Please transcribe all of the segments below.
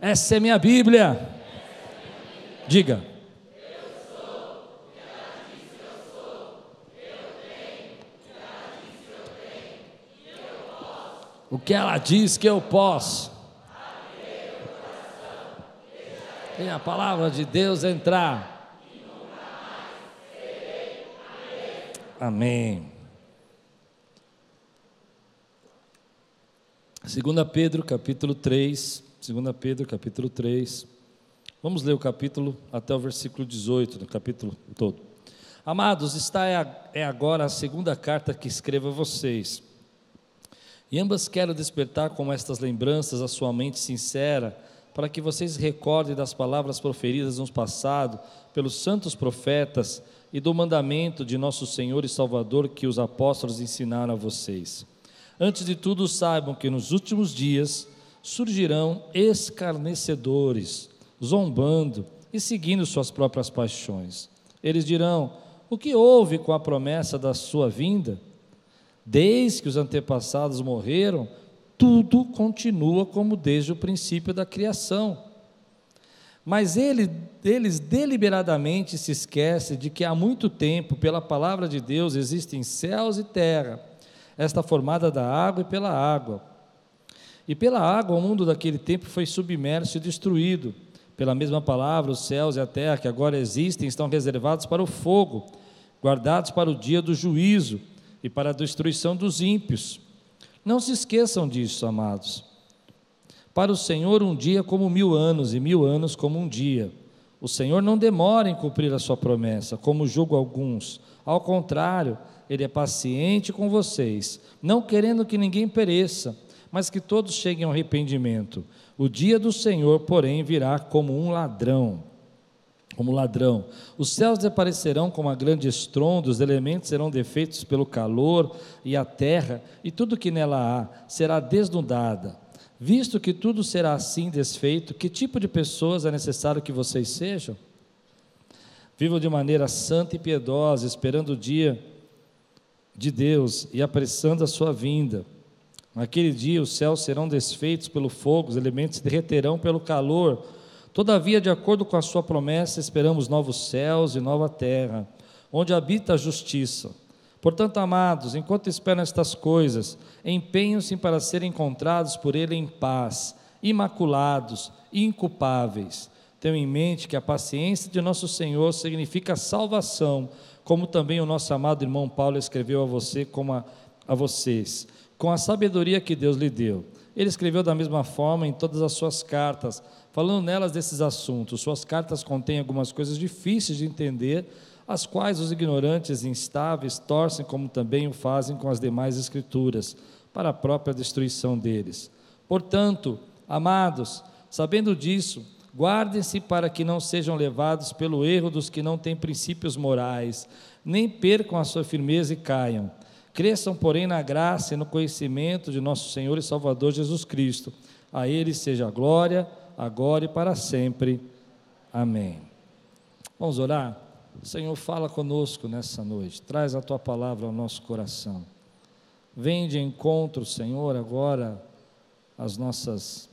Essa é minha Bíblia. Diga. O que ela diz que eu posso. Tem a palavra de Deus entrar. Amém. 2 Pedro, capítulo 3. 2 Pedro, capítulo 3. Vamos ler o capítulo até o versículo 18, do capítulo todo. Amados, está é, é agora a segunda carta que escrevo a vocês. E ambas quero despertar com estas lembranças a sua mente sincera, para que vocês recordem das palavras proferidas no passado pelos santos profetas e do mandamento de nosso Senhor e Salvador que os apóstolos ensinaram a vocês. Antes de tudo, saibam que nos últimos dias surgirão escarnecedores, zombando e seguindo suas próprias paixões. Eles dirão: O que houve com a promessa da sua vinda? Desde que os antepassados morreram, tudo continua como desde o princípio da criação. Mas ele, eles deliberadamente se esquecem de que há muito tempo, pela palavra de Deus, existem céus e terra, esta formada da água e pela água. E pela água o mundo daquele tempo foi submerso e destruído. Pela mesma palavra, os céus e a terra que agora existem estão reservados para o fogo, guardados para o dia do juízo e para a destruição dos ímpios. Não se esqueçam disso, amados. Para o Senhor, um dia como mil anos, e mil anos como um dia. O Senhor não demora em cumprir a sua promessa, como julgo alguns. Ao contrário, Ele é paciente com vocês, não querendo que ninguém pereça, mas que todos cheguem ao arrependimento. O dia do Senhor, porém, virá como um ladrão como ladrão. Os céus desaparecerão com uma grande estrondo, os elementos serão defeitos pelo calor, e a terra e tudo que nela há será desnudada. Visto que tudo será assim desfeito, que tipo de pessoas é necessário que vocês sejam? Vivam de maneira santa e piedosa, esperando o dia de Deus e apressando a sua vinda. Naquele dia os céus serão desfeitos pelo fogo, os elementos derreterão pelo calor, Todavia, de acordo com a sua promessa, esperamos novos céus e nova terra, onde habita a justiça. Portanto, amados, enquanto esperam estas coisas, empenham-se para serem encontrados por Ele em paz, imaculados, inculpáveis. Tenham em mente que a paciência de nosso Senhor significa salvação, como também o nosso amado irmão Paulo escreveu a você como a, a vocês, com a sabedoria que Deus lhe deu. Ele escreveu da mesma forma em todas as suas cartas, falando nelas desses assuntos. Suas cartas contêm algumas coisas difíceis de entender, as quais os ignorantes e instáveis torcem, como também o fazem com as demais escrituras, para a própria destruição deles. Portanto, amados, sabendo disso, guardem-se para que não sejam levados pelo erro dos que não têm princípios morais, nem percam a sua firmeza e caiam. Cresçam, porém, na graça e no conhecimento de nosso Senhor e Salvador Jesus Cristo. A Ele seja a glória, agora e para sempre. Amém. Vamos orar? Senhor, fala conosco nessa noite, traz a tua palavra ao nosso coração. Vem de encontro, Senhor, agora as nossas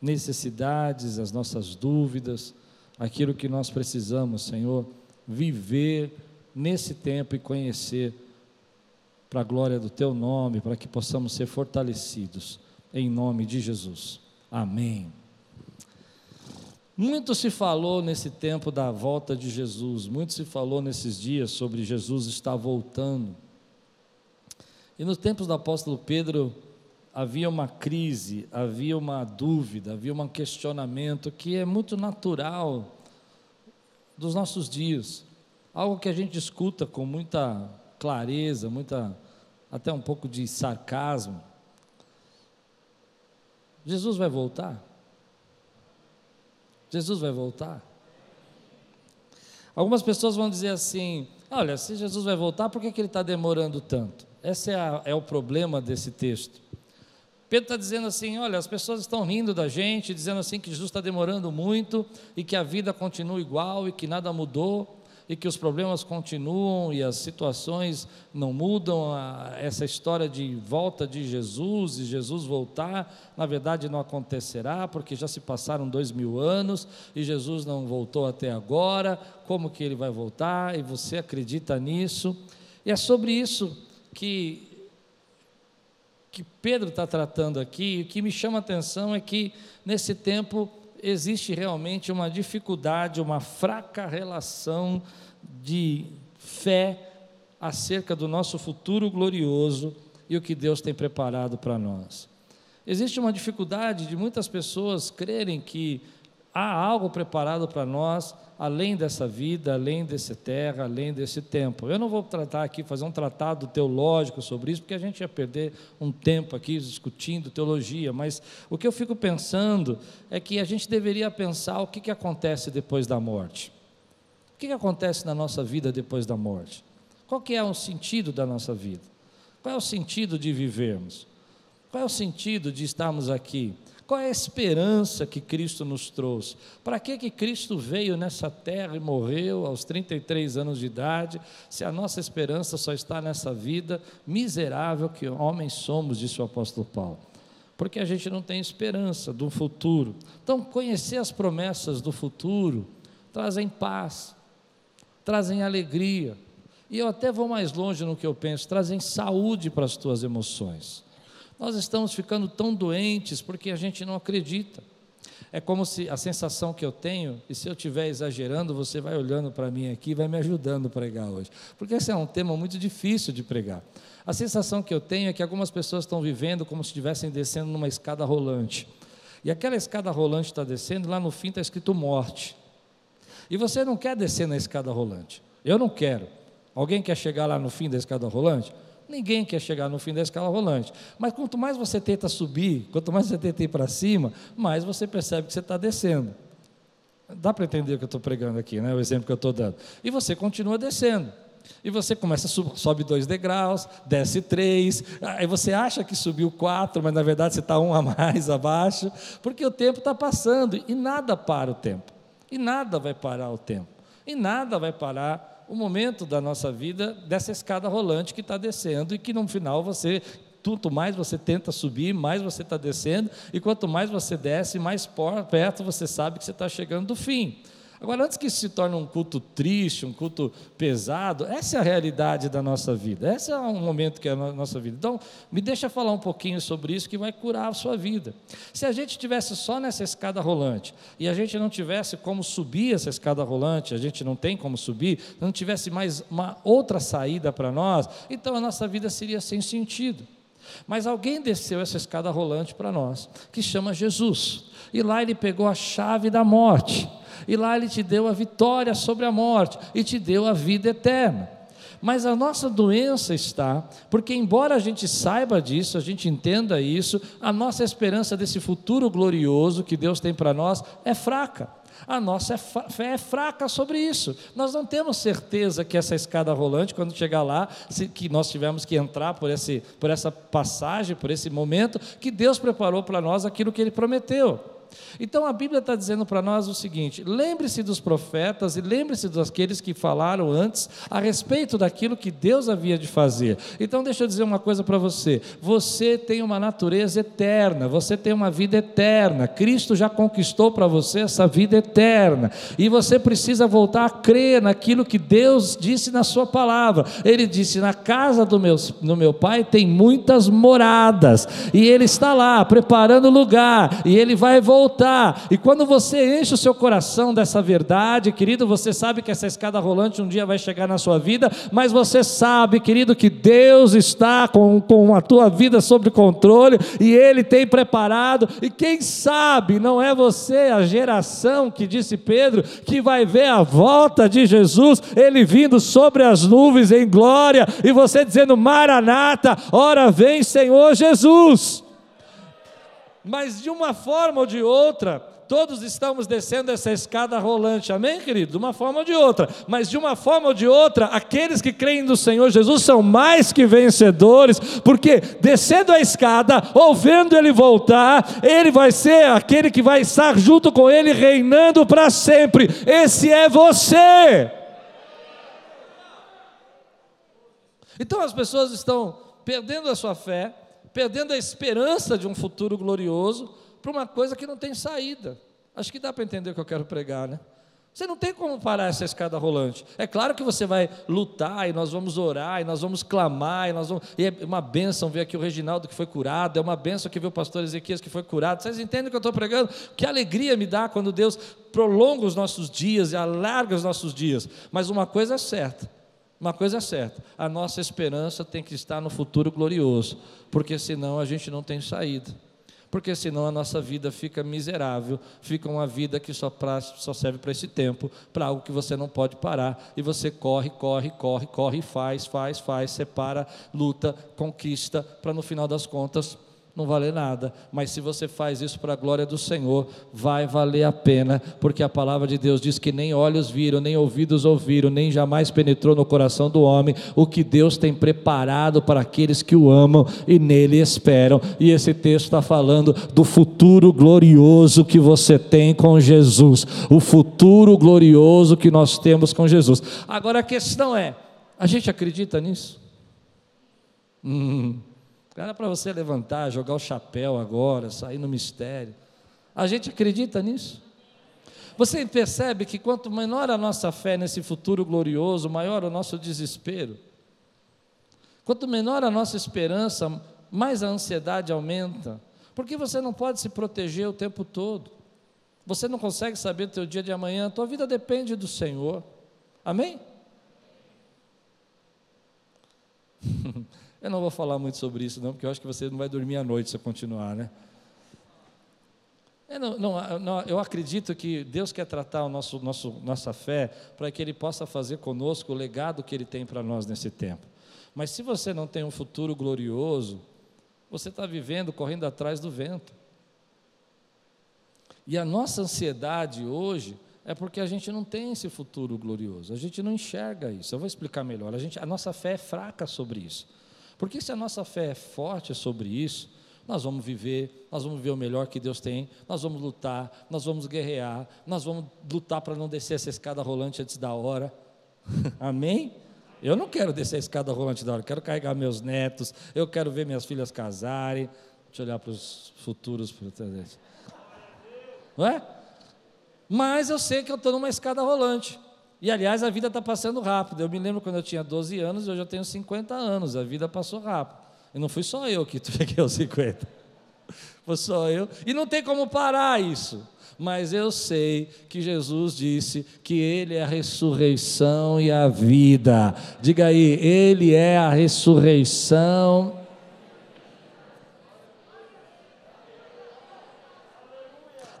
necessidades, as nossas dúvidas, aquilo que nós precisamos, Senhor, viver nesse tempo e conhecer para a glória do teu nome, para que possamos ser fortalecidos, em nome de Jesus. Amém. Muito se falou nesse tempo da volta de Jesus, muito se falou nesses dias sobre Jesus estar voltando. E nos tempos do apóstolo Pedro havia uma crise, havia uma dúvida, havia um questionamento que é muito natural dos nossos dias. Algo que a gente escuta com muita clareza, muita até um pouco de sarcasmo. Jesus vai voltar? Jesus vai voltar? Algumas pessoas vão dizer assim: olha, se Jesus vai voltar, por que, que ele está demorando tanto? Esse é, a, é o problema desse texto. Pedro está dizendo assim: olha, as pessoas estão rindo da gente, dizendo assim que Jesus está demorando muito e que a vida continua igual e que nada mudou. E que os problemas continuam e as situações não mudam, essa história de volta de Jesus e Jesus voltar, na verdade não acontecerá, porque já se passaram dois mil anos e Jesus não voltou até agora, como que ele vai voltar? E você acredita nisso? E é sobre isso que, que Pedro está tratando aqui, o que me chama a atenção é que nesse tempo existe realmente uma dificuldade, uma fraca relação de fé acerca do nosso futuro glorioso e o que Deus tem preparado para nós. Existe uma dificuldade de muitas pessoas crerem que há algo preparado para nós além dessa vida, além dessa terra, além desse tempo. Eu não vou tratar aqui, fazer um tratado teológico sobre isso, porque a gente ia perder um tempo aqui discutindo teologia, mas o que eu fico pensando é que a gente deveria pensar o que, que acontece depois da morte. O que, que acontece na nossa vida depois da morte? Qual que é o sentido da nossa vida? Qual é o sentido de vivermos? Qual é o sentido de estarmos aqui? Qual é a esperança que Cristo nos trouxe? Para que, que Cristo veio nessa terra e morreu aos 33 anos de idade, se a nossa esperança só está nessa vida miserável que homens somos, disse o apóstolo Paulo? Porque a gente não tem esperança do futuro. Então, conhecer as promessas do futuro trazem paz, trazem alegria, e eu até vou mais longe no que eu penso, trazem saúde para as tuas emoções. Nós estamos ficando tão doentes porque a gente não acredita. É como se a sensação que eu tenho, e se eu estiver exagerando, você vai olhando para mim aqui e vai me ajudando a pregar hoje. Porque esse é um tema muito difícil de pregar. A sensação que eu tenho é que algumas pessoas estão vivendo como se estivessem descendo numa escada rolante. E aquela escada rolante está descendo, lá no fim está escrito morte. E você não quer descer na escada rolante. Eu não quero. Alguém quer chegar lá no fim da escada rolante? Ninguém quer chegar no fim da escala rolante. Mas quanto mais você tenta subir, quanto mais você tenta ir para cima, mais você percebe que você está descendo. Dá para entender o que eu estou pregando aqui, né? o exemplo que eu estou dando. E você continua descendo. E você começa, sobe dois degraus, desce três, aí você acha que subiu quatro, mas na verdade você está um a mais abaixo, porque o tempo está passando e nada para o tempo. E nada vai parar o tempo. E nada vai parar o momento da nossa vida dessa escada rolante que está descendo e que no final você quanto mais você tenta subir, mais você está descendo, e quanto mais você desce, mais perto você sabe que você está chegando do fim. Agora, antes que isso se torne um culto triste, um culto pesado, essa é a realidade da nossa vida, esse é um momento que é a nossa vida. Então, me deixa falar um pouquinho sobre isso que vai curar a sua vida. Se a gente tivesse só nessa escada rolante e a gente não tivesse como subir essa escada rolante, a gente não tem como subir, não tivesse mais uma outra saída para nós, então a nossa vida seria sem sentido. Mas alguém desceu essa escada rolante para nós, que chama Jesus. E lá ele pegou a chave da morte e lá Ele te deu a vitória sobre a morte e te deu a vida eterna. Mas a nossa doença está, porque embora a gente saiba disso, a gente entenda isso, a nossa esperança desse futuro glorioso que Deus tem para nós é fraca. A nossa é fé é fraca sobre isso. Nós não temos certeza que essa escada rolante, quando chegar lá, se, que nós tivemos que entrar por, esse, por essa passagem, por esse momento, que Deus preparou para nós aquilo que Ele prometeu. Então a Bíblia está dizendo para nós o seguinte: lembre-se dos profetas e lembre-se daqueles que falaram antes a respeito daquilo que Deus havia de fazer. Então deixa eu dizer uma coisa para você: você tem uma natureza eterna, você tem uma vida eterna. Cristo já conquistou para você essa vida eterna e você precisa voltar a crer naquilo que Deus disse na Sua palavra. Ele disse: na casa do meu, do meu Pai tem muitas moradas e Ele está lá preparando lugar e Ele vai voltar voltar. E quando você enche o seu coração dessa verdade, querido, você sabe que essa escada rolante um dia vai chegar na sua vida, mas você sabe, querido, que Deus está com, com a tua vida sob controle e Ele tem preparado. E quem sabe não é você a geração que disse Pedro que vai ver a volta de Jesus, Ele vindo sobre as nuvens em glória, e você dizendo: Maranata, ora vem, Senhor Jesus. Mas de uma forma ou de outra, todos estamos descendo essa escada rolante, amém, querido? De uma forma ou de outra, mas de uma forma ou de outra, aqueles que creem no Senhor Jesus são mais que vencedores, porque descendo a escada, ou vendo Ele voltar, Ele vai ser aquele que vai estar junto com Ele, reinando para sempre. Esse é você. Então as pessoas estão perdendo a sua fé, perdendo a esperança de um futuro glorioso para uma coisa que não tem saída. Acho que dá para entender o que eu quero pregar, né? Você não tem como parar essa escada rolante. É claro que você vai lutar e nós vamos orar e nós vamos clamar e nós vamos. E é uma bênção ver aqui o Reginaldo que foi curado, é uma bênção que ver o pastor Ezequias que foi curado. Vocês entendem o que eu estou pregando? Que alegria me dá quando Deus prolonga os nossos dias e alarga os nossos dias. Mas uma coisa é certa: uma coisa é certa, a nossa esperança tem que estar no futuro glorioso, porque senão a gente não tem saída. Porque senão a nossa vida fica miserável, fica uma vida que só, pra, só serve para esse tempo, para algo que você não pode parar, e você corre, corre, corre, corre, faz, faz, faz, separa, luta, conquista, para no final das contas não vale nada, mas se você faz isso para a glória do Senhor, vai valer a pena, porque a palavra de Deus diz que nem olhos viram, nem ouvidos ouviram, nem jamais penetrou no coração do homem o que Deus tem preparado para aqueles que o amam e nele esperam. E esse texto está falando do futuro glorioso que você tem com Jesus, o futuro glorioso que nós temos com Jesus. Agora a questão é: a gente acredita nisso? Hum. Era para você levantar, jogar o chapéu agora, sair no mistério. A gente acredita nisso? Você percebe que quanto menor a nossa fé nesse futuro glorioso, maior o nosso desespero. Quanto menor a nossa esperança, mais a ansiedade aumenta. Porque você não pode se proteger o tempo todo. Você não consegue saber o teu dia de amanhã. A tua vida depende do Senhor. Amém? Eu não vou falar muito sobre isso, não, porque eu acho que você não vai dormir à noite se eu continuar, né? Eu, não, não, não, eu acredito que Deus quer tratar o nosso, nosso, nossa fé para que Ele possa fazer conosco o legado que Ele tem para nós nesse tempo. Mas se você não tem um futuro glorioso, você está vivendo correndo atrás do vento. E a nossa ansiedade hoje é porque a gente não tem esse futuro glorioso, a gente não enxerga isso. Eu vou explicar melhor. A, gente, a nossa fé é fraca sobre isso. Porque se a nossa fé é forte sobre isso, nós vamos viver, nós vamos ver o melhor que Deus tem, nós vamos lutar, nós vamos guerrear, nós vamos lutar para não descer essa escada rolante antes da hora. Amém? Eu não quero descer a escada rolante da hora, eu quero carregar meus netos, eu quero ver minhas filhas casarem. Deixa eu olhar para os futuros. Não é? Mas eu sei que eu estou numa escada rolante. E aliás, a vida está passando rápido. Eu me lembro quando eu tinha 12 anos, hoje eu tenho 50 anos. A vida passou rápido. E não fui só eu que cheguei aos 50. Foi só eu. E não tem como parar isso. Mas eu sei que Jesus disse que Ele é a ressurreição e a vida. Diga aí, Ele é a ressurreição.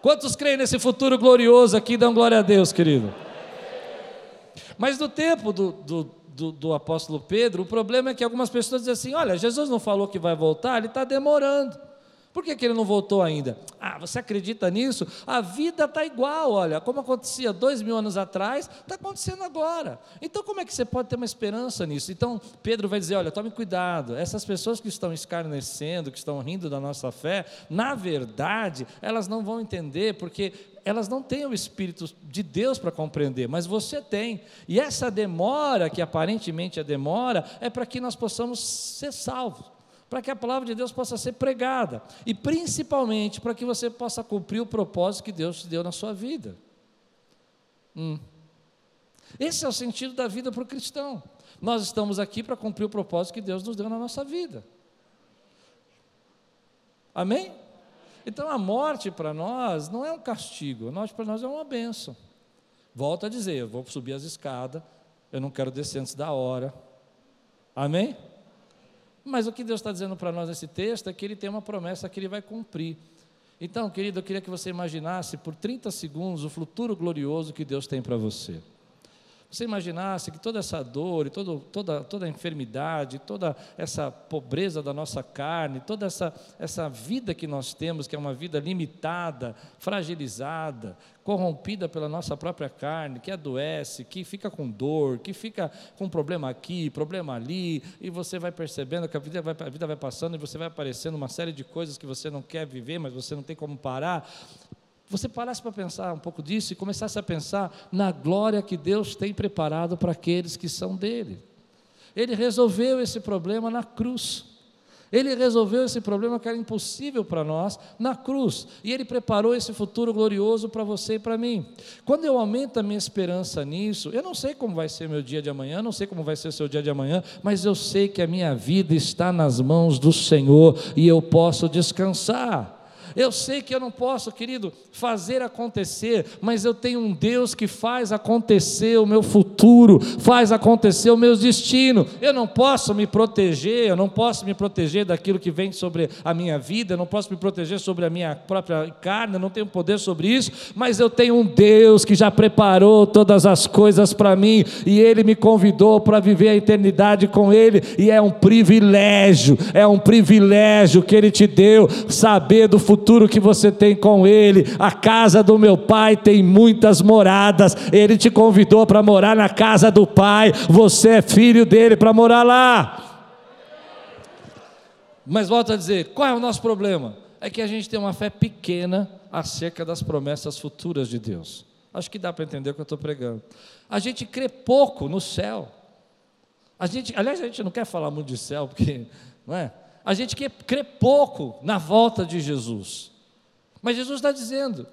Quantos creem nesse futuro glorioso aqui? Dão glória a Deus, querido. Mas no tempo do, do, do, do, apóstolo Pedro, o problema é que algumas pessoas dizem assim: olha, Jesus não falou que vai voltar, ele está demorando. Por que, que ele não voltou ainda? Ah, você acredita nisso? A vida está igual, olha, como acontecia dois mil anos atrás, está acontecendo agora. Então, como é que você pode ter uma esperança nisso? Então, Pedro vai dizer: olha, tome cuidado, essas pessoas que estão escarnecendo, que estão rindo da nossa fé, na verdade, elas não vão entender, porque elas não têm o Espírito de Deus para compreender, mas você tem. E essa demora, que aparentemente é demora, é para que nós possamos ser salvos para que a palavra de Deus possa ser pregada e principalmente para que você possa cumprir o propósito que Deus te deu na sua vida. Hum. Esse é o sentido da vida para o cristão. Nós estamos aqui para cumprir o propósito que Deus nos deu na nossa vida. Amém? Então a morte para nós não é um castigo, a morte para nós é uma benção. Volto a dizer, eu vou subir as escadas, eu não quero descer antes da hora. Amém? Mas o que Deus está dizendo para nós nesse texto é que Ele tem uma promessa que Ele vai cumprir. Então, querido, eu queria que você imaginasse por 30 segundos o futuro glorioso que Deus tem para você você imaginasse que toda essa dor, e toda, toda a enfermidade, toda essa pobreza da nossa carne, toda essa, essa vida que nós temos, que é uma vida limitada, fragilizada, corrompida pela nossa própria carne, que adoece, que fica com dor, que fica com problema aqui, problema ali, e você vai percebendo que a vida vai, a vida vai passando e você vai aparecendo uma série de coisas que você não quer viver, mas você não tem como parar você parasse para pensar um pouco disso e começasse a pensar na glória que Deus tem preparado para aqueles que são dele. Ele resolveu esse problema na cruz. Ele resolveu esse problema que era impossível para nós na cruz. E Ele preparou esse futuro glorioso para você e para mim. Quando eu aumento a minha esperança nisso, eu não sei como vai ser meu dia de amanhã, não sei como vai ser seu dia de amanhã, mas eu sei que a minha vida está nas mãos do Senhor e eu posso descansar. Eu sei que eu não posso, querido, fazer acontecer, mas eu tenho um Deus que faz acontecer o meu futuro, faz acontecer o meu destino. Eu não posso me proteger, eu não posso me proteger daquilo que vem sobre a minha vida, eu não posso me proteger sobre a minha própria carne, eu não tenho poder sobre isso, mas eu tenho um Deus que já preparou todas as coisas para mim e Ele me convidou para viver a eternidade com Ele, e é um privilégio, é um privilégio que Ele te deu saber do futuro futuro que você tem com Ele. A casa do meu pai tem muitas moradas. Ele te convidou para morar na casa do Pai. Você é filho dele para morar lá. Mas volto a dizer: qual é o nosso problema? É que a gente tem uma fé pequena acerca das promessas futuras de Deus. Acho que dá para entender o que eu estou pregando. A gente crê pouco no céu. A gente, aliás, a gente não quer falar muito de céu, porque, não é? A gente crê pouco na volta de Jesus. Mas Jesus está dizendo,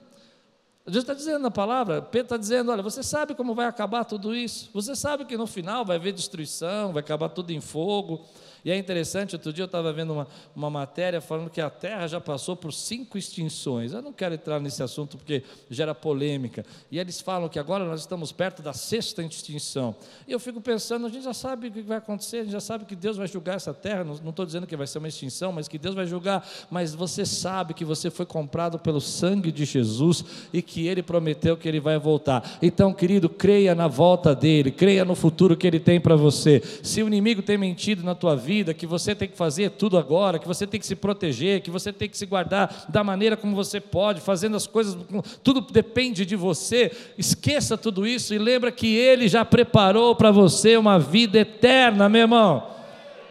Jesus está dizendo na palavra, Pedro está dizendo: olha, você sabe como vai acabar tudo isso? Você sabe que no final vai haver destruição, vai acabar tudo em fogo, e é interessante, outro dia eu estava vendo uma, uma matéria falando que a Terra já passou por cinco extinções. Eu não quero entrar nesse assunto porque gera polêmica. E eles falam que agora nós estamos perto da sexta extinção. E eu fico pensando, a gente já sabe o que vai acontecer, a gente já sabe que Deus vai julgar essa terra. Não estou dizendo que vai ser uma extinção, mas que Deus vai julgar. Mas você sabe que você foi comprado pelo sangue de Jesus e que Ele prometeu que Ele vai voltar. Então, querido, creia na volta dele, creia no futuro que Ele tem para você. Se o inimigo tem mentido na tua vida, vida, que você tem que fazer tudo agora, que você tem que se proteger, que você tem que se guardar da maneira como você pode, fazendo as coisas, tudo depende de você. Esqueça tudo isso e lembra que Ele já preparou para você uma vida eterna, meu irmão.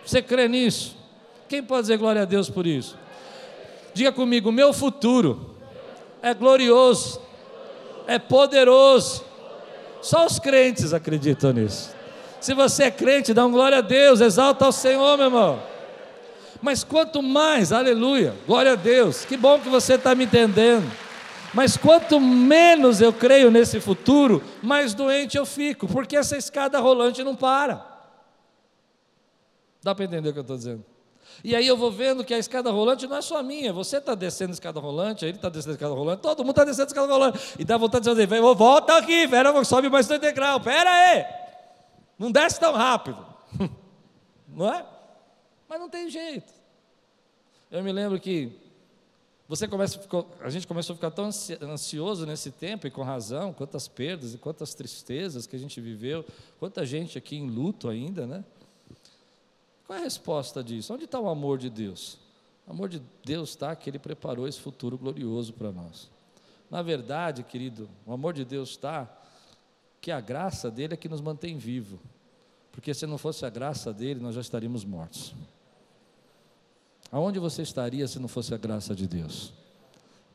Você crê nisso? Quem pode dizer glória a Deus por isso? Diga comigo: meu futuro é glorioso, é poderoso. Só os crentes acreditam nisso. Se você é crente, dá um glória a Deus, exalta ao Senhor, meu irmão. Mas quanto mais, aleluia, glória a Deus, que bom que você está me entendendo. Mas quanto menos eu creio nesse futuro, mais doente eu fico, porque essa escada rolante não para. Dá para entender o que eu estou dizendo? E aí eu vou vendo que a escada rolante não é só minha, você está descendo a escada rolante, ele está descendo a escada rolante, todo mundo está descendo a escada rolante. E dá vontade de dizer, volta aqui, pera, sobe mais dois degrau, pera aí. Não desce tão rápido. Não é? Mas não tem jeito. Eu me lembro que você começa, a gente começou a ficar tão ansioso nesse tempo, e com razão, quantas perdas e quantas tristezas que a gente viveu, quanta gente aqui em luto ainda, né? Qual é a resposta disso? Onde está o amor de Deus? O amor de Deus está que Ele preparou esse futuro glorioso para nós. Na verdade, querido, o amor de Deus está que a graça dele é que nos mantém vivo. Porque se não fosse a graça dele, nós já estaríamos mortos. Aonde você estaria se não fosse a graça de Deus?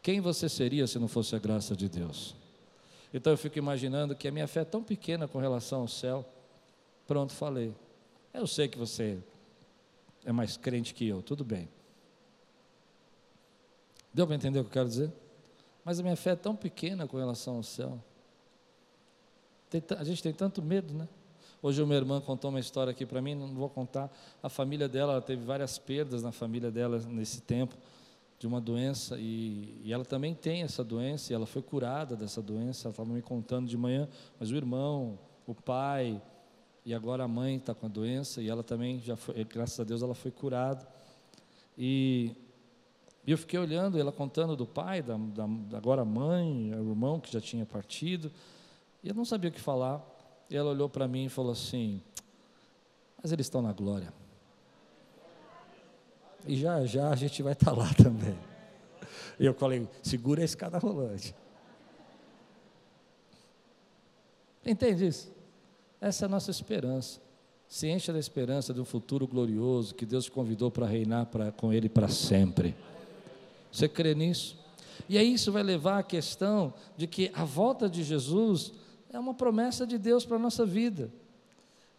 Quem você seria se não fosse a graça de Deus? Então eu fico imaginando que a minha fé é tão pequena com relação ao céu. Pronto, falei. Eu sei que você é mais crente que eu, tudo bem. Deu para entender o que eu quero dizer? Mas a minha fé é tão pequena com relação ao céu. A gente tem tanto medo, né? Hoje uma irmã contou uma história aqui para mim, não vou contar. A família dela teve várias perdas na família dela nesse tempo de uma doença e, e ela também tem essa doença e ela foi curada dessa doença. Ela estava me contando de manhã, mas o irmão, o pai e agora a mãe está com a doença e ela também já foi, graças a Deus ela foi curada. E, e eu fiquei olhando ela contando do pai, da, da agora a mãe, o irmão que já tinha partido. E eu não sabia o que falar. E ela olhou para mim e falou assim: Mas eles estão na glória. E já já a gente vai estar tá lá também. E eu falei: Segura a escada rolante. Entende isso? Essa é a nossa esperança. Se encha da esperança de um futuro glorioso que Deus te convidou para reinar pra, com Ele para sempre. Você crê nisso? E aí isso vai levar à questão de que a volta de Jesus é uma promessa de Deus para a nossa vida.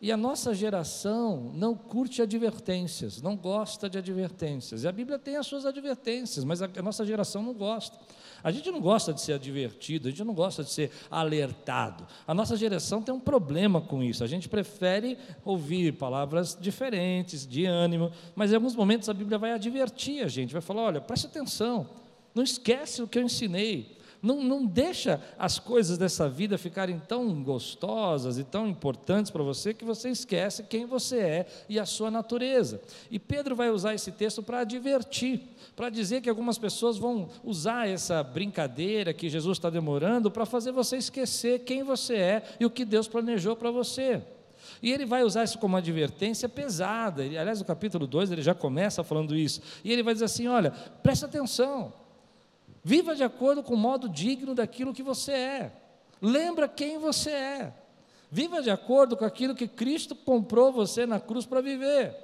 E a nossa geração não curte advertências, não gosta de advertências. E a Bíblia tem as suas advertências, mas a nossa geração não gosta. A gente não gosta de ser advertido, a gente não gosta de ser alertado. A nossa geração tem um problema com isso. A gente prefere ouvir palavras diferentes, de ânimo, mas em alguns momentos a Bíblia vai advertir a gente, vai falar: olha, preste atenção, não esquece o que eu ensinei. Não, não deixa as coisas dessa vida ficarem tão gostosas e tão importantes para você que você esquece quem você é e a sua natureza. E Pedro vai usar esse texto para advertir, para dizer que algumas pessoas vão usar essa brincadeira que Jesus está demorando para fazer você esquecer quem você é e o que Deus planejou para você. E ele vai usar isso como uma advertência pesada. Aliás, no capítulo 2 ele já começa falando isso. E ele vai dizer assim: olha, presta atenção. Viva de acordo com o modo digno daquilo que você é. Lembra quem você é. Viva de acordo com aquilo que Cristo comprou você na cruz para viver.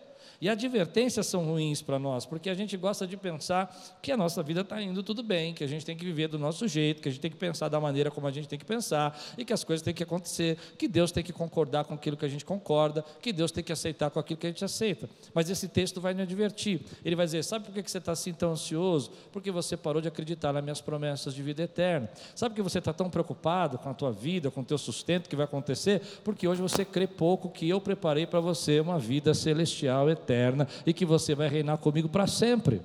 E advertências são ruins para nós, porque a gente gosta de pensar que a nossa vida está indo tudo bem, que a gente tem que viver do nosso jeito, que a gente tem que pensar da maneira como a gente tem que pensar, e que as coisas têm que acontecer, que Deus tem que concordar com aquilo que a gente concorda, que Deus tem que aceitar com aquilo que a gente aceita. Mas esse texto vai me advertir. Ele vai dizer: sabe por que você está assim tão ansioso? Porque você parou de acreditar nas minhas promessas de vida eterna. Sabe por que você está tão preocupado com a tua vida, com o teu sustento que vai acontecer? Porque hoje você crê pouco que eu preparei para você uma vida celestial eterna eterna e que você vai reinar comigo para sempre.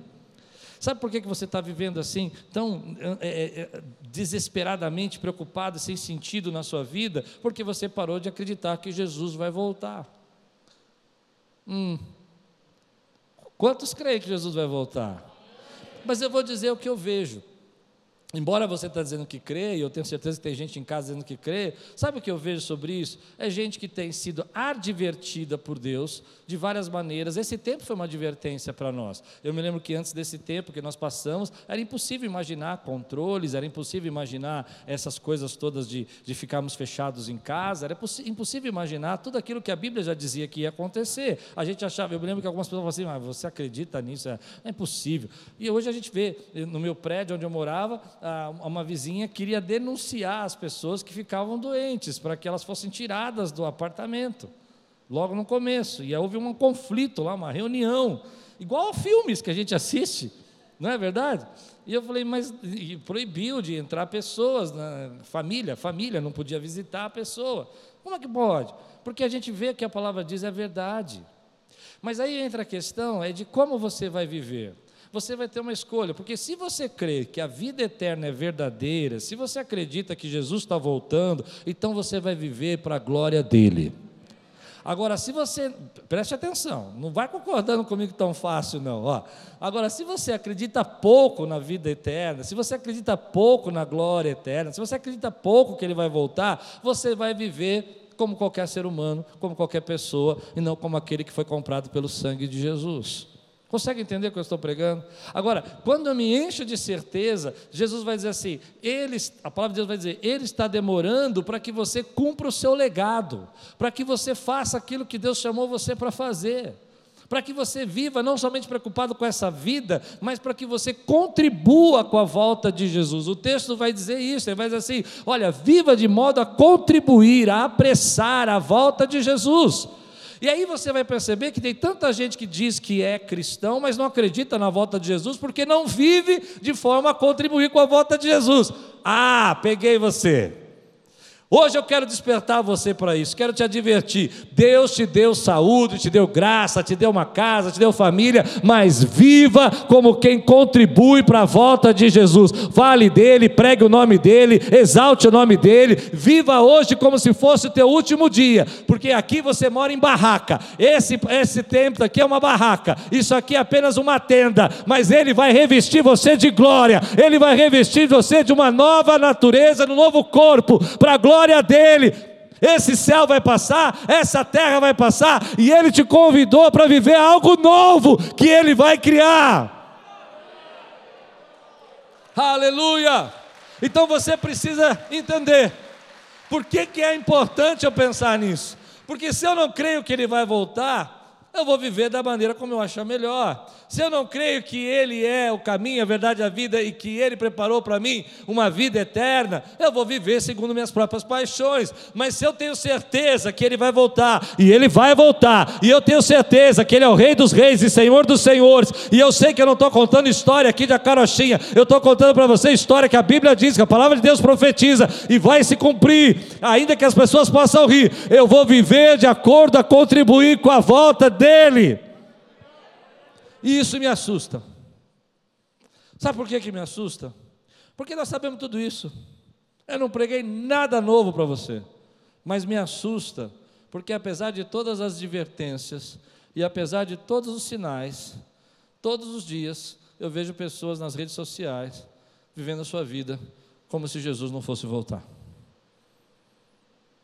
Sabe por que você está vivendo assim, tão é, é, desesperadamente preocupado, sem sentido na sua vida? Porque você parou de acreditar que Jesus vai voltar. Hum. Quantos creem que Jesus vai voltar? Mas eu vou dizer o que eu vejo. Embora você está dizendo que crê, e eu tenho certeza que tem gente em casa dizendo que crê, sabe o que eu vejo sobre isso? É gente que tem sido advertida por Deus de várias maneiras. Esse tempo foi uma advertência para nós. Eu me lembro que antes desse tempo que nós passamos, era impossível imaginar controles, era impossível imaginar essas coisas todas de, de ficarmos fechados em casa, era impossível imaginar tudo aquilo que a Bíblia já dizia que ia acontecer. A gente achava, eu me lembro que algumas pessoas falavam assim, mas você acredita nisso? É, é impossível. E hoje a gente vê, no meu prédio onde eu morava, uma vizinha queria denunciar as pessoas que ficavam doentes, para que elas fossem tiradas do apartamento, logo no começo. E houve um conflito lá, uma reunião, igual a filmes que a gente assiste, não é verdade? E eu falei, mas proibiu de entrar pessoas, família, família não podia visitar a pessoa. Como é que pode? Porque a gente vê que a palavra diz é verdade. Mas aí entra a questão é de como você vai viver você vai ter uma escolha, porque se você crê que a vida eterna é verdadeira, se você acredita que Jesus está voltando, então você vai viver para a glória dele. Agora, se você, preste atenção, não vai concordando comigo tão fácil, não. Ó. Agora, se você acredita pouco na vida eterna, se você acredita pouco na glória eterna, se você acredita pouco que ele vai voltar, você vai viver como qualquer ser humano, como qualquer pessoa, e não como aquele que foi comprado pelo sangue de Jesus. Consegue entender o que eu estou pregando? Agora, quando eu me encho de certeza, Jesus vai dizer assim: ele, a palavra de Deus vai dizer, Ele está demorando para que você cumpra o seu legado, para que você faça aquilo que Deus chamou você para fazer, para que você viva não somente preocupado com essa vida, mas para que você contribua com a volta de Jesus. O texto vai dizer isso, ele vai dizer assim: olha, viva de modo a contribuir, a apressar a volta de Jesus. E aí você vai perceber que tem tanta gente que diz que é cristão, mas não acredita na volta de Jesus, porque não vive de forma a contribuir com a volta de Jesus. Ah, peguei você. Hoje eu quero despertar você para isso, quero te advertir. Deus te deu saúde, te deu graça, te deu uma casa, te deu família, mas viva como quem contribui para a volta de Jesus. Fale dele, pregue o nome dele, exalte o nome dele. Viva hoje como se fosse o teu último dia, porque aqui você mora em barraca. Esse, esse templo aqui é uma barraca, isso aqui é apenas uma tenda, mas ele vai revestir você de glória, ele vai revestir você de uma nova natureza, de um novo corpo, para a glória glória dele. Esse céu vai passar, essa terra vai passar, e ele te convidou para viver algo novo que ele vai criar. Aleluia! Então você precisa entender por que, que é importante eu pensar nisso. Porque se eu não creio que ele vai voltar, eu vou viver da maneira como eu achar melhor. Se eu não creio que Ele é o caminho, a verdade, a vida e que Ele preparou para mim uma vida eterna, eu vou viver segundo minhas próprias paixões. Mas se eu tenho certeza que Ele vai voltar, e Ele vai voltar, e eu tenho certeza que Ele é o Rei dos Reis e Senhor dos Senhores, e eu sei que eu não estou contando história aqui de carochinha, eu estou contando para você história que a Bíblia diz, que a palavra de Deus profetiza, e vai se cumprir, ainda que as pessoas possam rir, eu vou viver de acordo a contribuir com a volta dele. E isso me assusta. Sabe por que, que me assusta? Porque nós sabemos tudo isso. Eu não preguei nada novo para você, mas me assusta, porque apesar de todas as advertências e apesar de todos os sinais, todos os dias eu vejo pessoas nas redes sociais vivendo a sua vida como se Jesus não fosse voltar.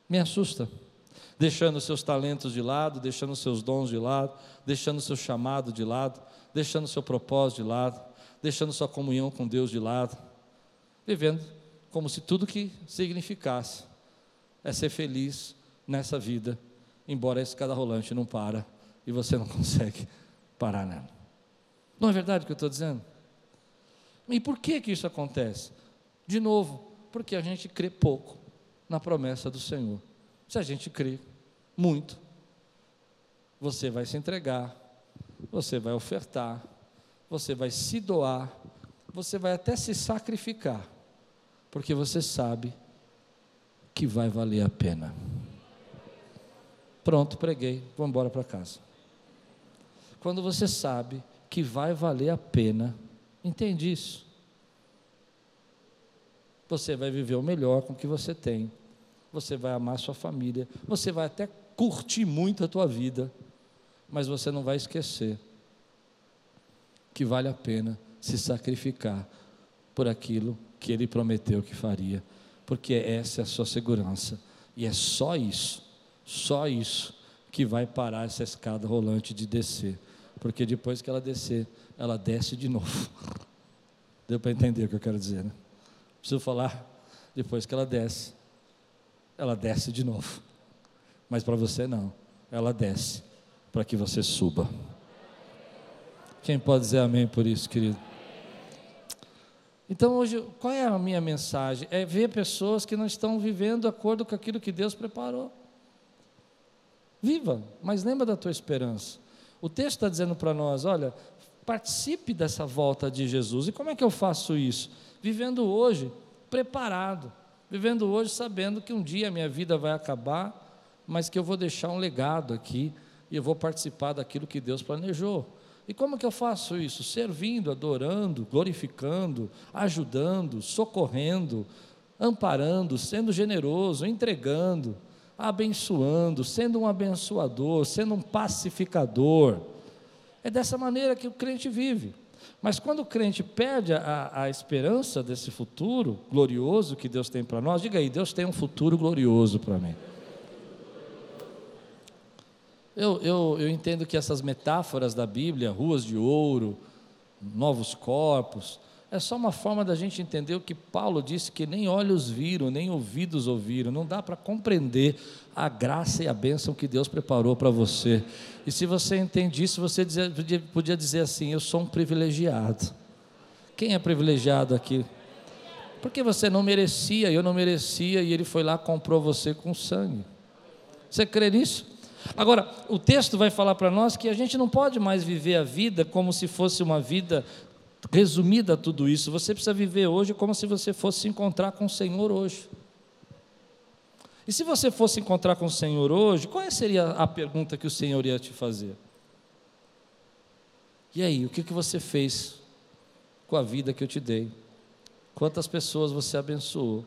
Me assusta deixando seus talentos de lado, deixando seus dons de lado, deixando seu chamado de lado, deixando seu propósito de lado, deixando sua comunhão com Deus de lado, vivendo como se tudo que significasse é ser feliz nessa vida, embora a escada rolante não para e você não consegue parar nela. Não é verdade o que eu estou dizendo? E por que que isso acontece? De novo, porque a gente crê pouco na promessa do Senhor. Se a gente crê muito, você vai se entregar, você vai ofertar, você vai se doar, você vai até se sacrificar, porque você sabe que vai valer a pena. Pronto, preguei, vamos embora para casa. Quando você sabe que vai valer a pena, entende isso? Você vai viver o melhor com o que você tem você vai amar sua família, você vai até curtir muito a tua vida, mas você não vai esquecer que vale a pena se sacrificar por aquilo que ele prometeu que faria, porque essa é a sua segurança, e é só isso, só isso que vai parar essa escada rolante de descer, porque depois que ela descer, ela desce de novo. Deu para entender o que eu quero dizer, né? Preciso falar? Depois que ela desce, ela desce de novo. Mas para você não, ela desce para que você suba. Quem pode dizer amém por isso, querido? Então hoje, qual é a minha mensagem? É ver pessoas que não estão vivendo de acordo com aquilo que Deus preparou. Viva, mas lembra da tua esperança. O texto está dizendo para nós: olha, participe dessa volta de Jesus. E como é que eu faço isso? Vivendo hoje preparado vivendo hoje sabendo que um dia a minha vida vai acabar, mas que eu vou deixar um legado aqui e eu vou participar daquilo que Deus planejou. E como que eu faço isso? Servindo, adorando, glorificando, ajudando, socorrendo, amparando, sendo generoso, entregando, abençoando, sendo um abençoador, sendo um pacificador. É dessa maneira que o crente vive. Mas quando o crente perde a, a esperança desse futuro glorioso que Deus tem para nós, diga aí, Deus tem um futuro glorioso para mim. Eu, eu, eu entendo que essas metáforas da Bíblia, ruas de ouro, novos corpos, é só uma forma da gente entender o que Paulo disse que nem olhos viram, nem ouvidos ouviram. Não dá para compreender a graça e a bênção que Deus preparou para você. E se você entende isso, você podia dizer assim: Eu sou um privilegiado. Quem é privilegiado aqui? Porque você não merecia, eu não merecia, e ele foi lá comprou você com sangue. Você crê nisso? Agora, o texto vai falar para nós que a gente não pode mais viver a vida como se fosse uma vida resumida tudo isso, você precisa viver hoje como se você fosse se encontrar com o Senhor hoje. E se você fosse encontrar com o Senhor hoje, qual seria a pergunta que o Senhor ia te fazer? E aí, o que você fez com a vida que eu te dei? Quantas pessoas você abençoou? O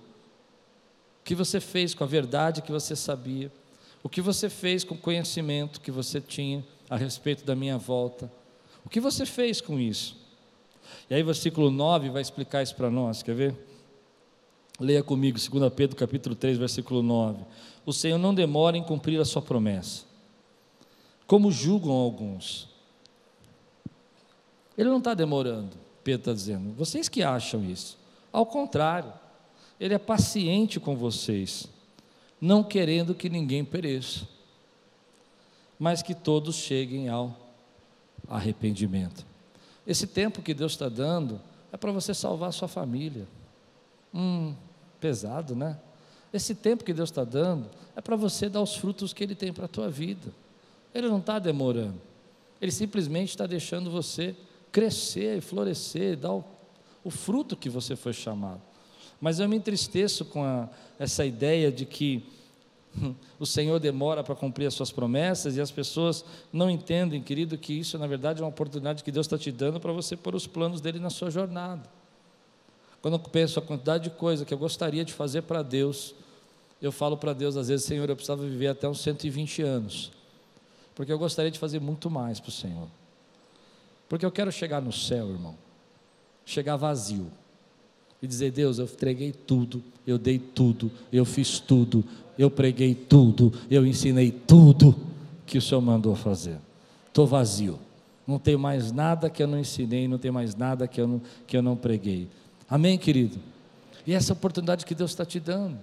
que você fez com a verdade que você sabia? O que você fez com o conhecimento que você tinha a respeito da minha volta? O que você fez com isso? E aí, versículo 9 vai explicar isso para nós, quer ver? Leia comigo, 2 Pedro capítulo 3, versículo 9. O Senhor não demora em cumprir a sua promessa, como julgam alguns. Ele não está demorando, Pedro está dizendo. Vocês que acham isso. Ao contrário, ele é paciente com vocês, não querendo que ninguém pereça, mas que todos cheguem ao arrependimento. Esse tempo que Deus está dando é para você salvar a sua família. Hum, pesado, né? Esse tempo que Deus está dando é para você dar os frutos que Ele tem para a tua vida. Ele não está demorando. Ele simplesmente está deixando você crescer e florescer, dar o, o, fruto que você foi chamado. Mas eu me entristeço com a, essa ideia de que o Senhor demora para cumprir as suas promessas e as pessoas não entendem, querido, que isso na verdade é uma oportunidade que Deus está te dando para você pôr os planos dele na sua jornada. Quando eu penso a quantidade de coisa que eu gostaria de fazer para Deus, eu falo para Deus às vezes, Senhor, eu precisava viver até uns 120 anos, porque eu gostaria de fazer muito mais para o Senhor. Porque eu quero chegar no céu, irmão, chegar vazio e dizer: Deus, eu entreguei tudo, eu dei tudo, eu fiz tudo, eu preguei tudo, eu ensinei tudo que o Senhor mandou fazer. Estou vazio, não tenho mais nada que eu não ensinei, não tenho mais nada que eu não, que eu não preguei. Amém, querido? E essa oportunidade que Deus está te dando.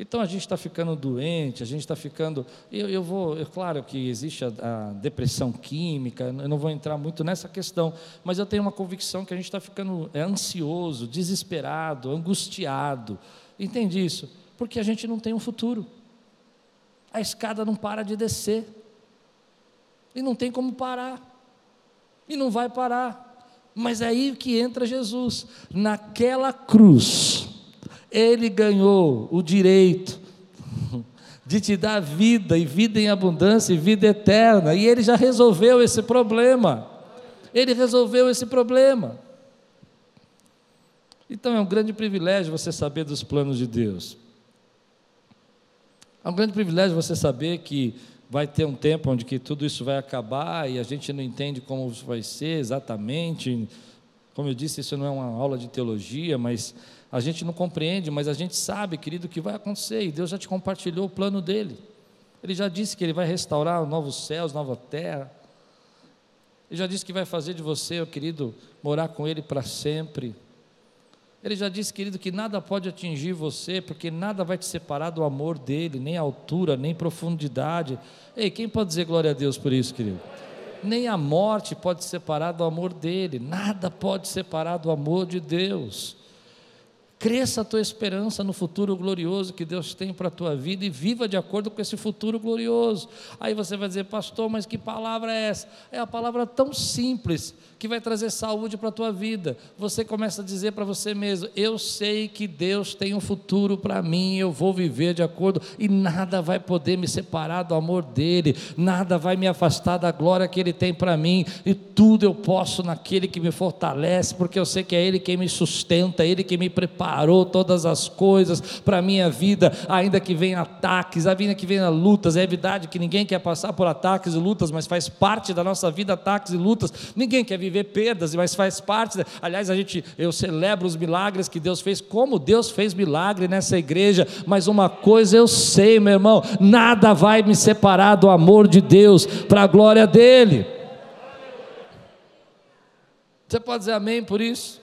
Então a gente está ficando doente, a gente está ficando. Eu, eu vou, é claro que existe a, a, depressão química, eu não vou entrar muito nessa questão, mas eu tenho uma convicção que a gente está ficando é, ansioso, desesperado, angustiado. Entende isso? Porque a gente não tem um futuro. A escada não para de descer. E não tem como parar. E não vai parar. Mas é aí que entra Jesus. Naquela cruz, Ele ganhou o direito de te dar vida, e vida em abundância, e vida eterna. E Ele já resolveu esse problema. Ele resolveu esse problema. Então é um grande privilégio você saber dos planos de Deus. É um grande privilégio você saber que vai ter um tempo onde que tudo isso vai acabar e a gente não entende como vai ser exatamente. Como eu disse, isso não é uma aula de teologia, mas a gente não compreende, mas a gente sabe, querido, que vai acontecer e Deus já te compartilhou o plano dele. Ele já disse que ele vai restaurar novos céus, nova terra. Ele já disse que vai fazer de você, querido, morar com ele para sempre. Ele já disse, querido, que nada pode atingir você, porque nada vai te separar do amor dele, nem altura, nem profundidade. Ei, quem pode dizer glória a Deus por isso, querido? Nem a morte pode separar do amor dele, nada pode separar do amor de Deus. Cresça a tua esperança no futuro glorioso que Deus tem para a tua vida e viva de acordo com esse futuro glorioso. Aí você vai dizer, pastor, mas que palavra é essa? É a palavra tão simples que vai trazer saúde para a tua vida. Você começa a dizer para você mesmo: Eu sei que Deus tem um futuro para mim, eu vou viver de acordo, e nada vai poder me separar do amor dEle, nada vai me afastar da glória que Ele tem para mim, e tudo eu posso naquele que me fortalece, porque eu sei que é Ele quem me sustenta, Ele que me preparou todas as coisas para a minha vida, ainda que venha ataques, ainda que venha lutas. É verdade que ninguém quer passar por ataques e lutas, mas faz parte da nossa vida ataques e lutas. Ninguém quer viver perdas, mas faz parte. Aliás, a gente, eu celebro os milagres que Deus fez, como Deus fez milagre nessa igreja. Mas uma coisa eu sei, meu irmão, nada vai me separar do amor de Deus para a glória dele. Você pode dizer amém por isso?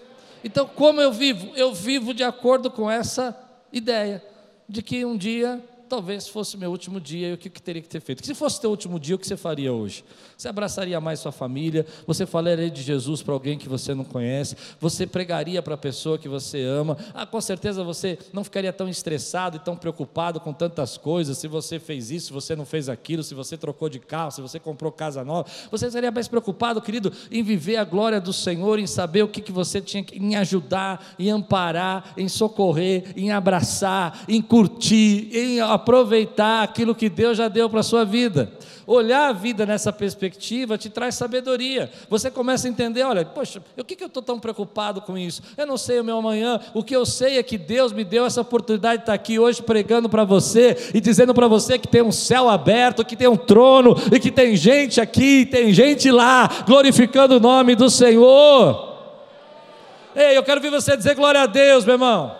Então, como eu vivo? Eu vivo de acordo com essa ideia de que um dia talvez fosse meu último dia e o que, que teria que ter feito? se fosse teu último dia, o que você faria hoje? Você abraçaria mais sua família? Você falaria de Jesus para alguém que você não conhece? Você pregaria para a pessoa que você ama? Ah, com certeza você não ficaria tão estressado e tão preocupado com tantas coisas. Se você fez isso, se você não fez aquilo, se você trocou de carro, se você comprou casa nova, você seria mais preocupado, querido, em viver a glória do Senhor, em saber o que, que você tinha que em ajudar, em amparar, em socorrer, em abraçar, em curtir, em aproveitar aquilo que Deus já deu para a sua vida. Olhar a vida nessa perspectiva te traz sabedoria. Você começa a entender: olha, poxa, o que, que eu estou tão preocupado com isso? Eu não sei o meu amanhã. O que eu sei é que Deus me deu essa oportunidade de estar aqui hoje pregando para você e dizendo para você que tem um céu aberto, que tem um trono e que tem gente aqui, tem gente lá, glorificando o nome do Senhor. Ei, eu quero ver você dizer glória a Deus, meu irmão.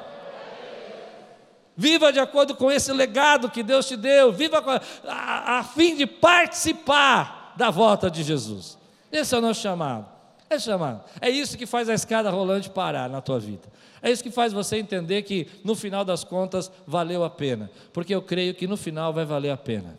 Viva de acordo com esse legado que Deus te deu. Viva a, a, a fim de participar da volta de Jesus. Esse é o nosso chamado. É chamado. É isso que faz a escada rolante parar na tua vida. É isso que faz você entender que no final das contas valeu a pena. Porque eu creio que no final vai valer a pena.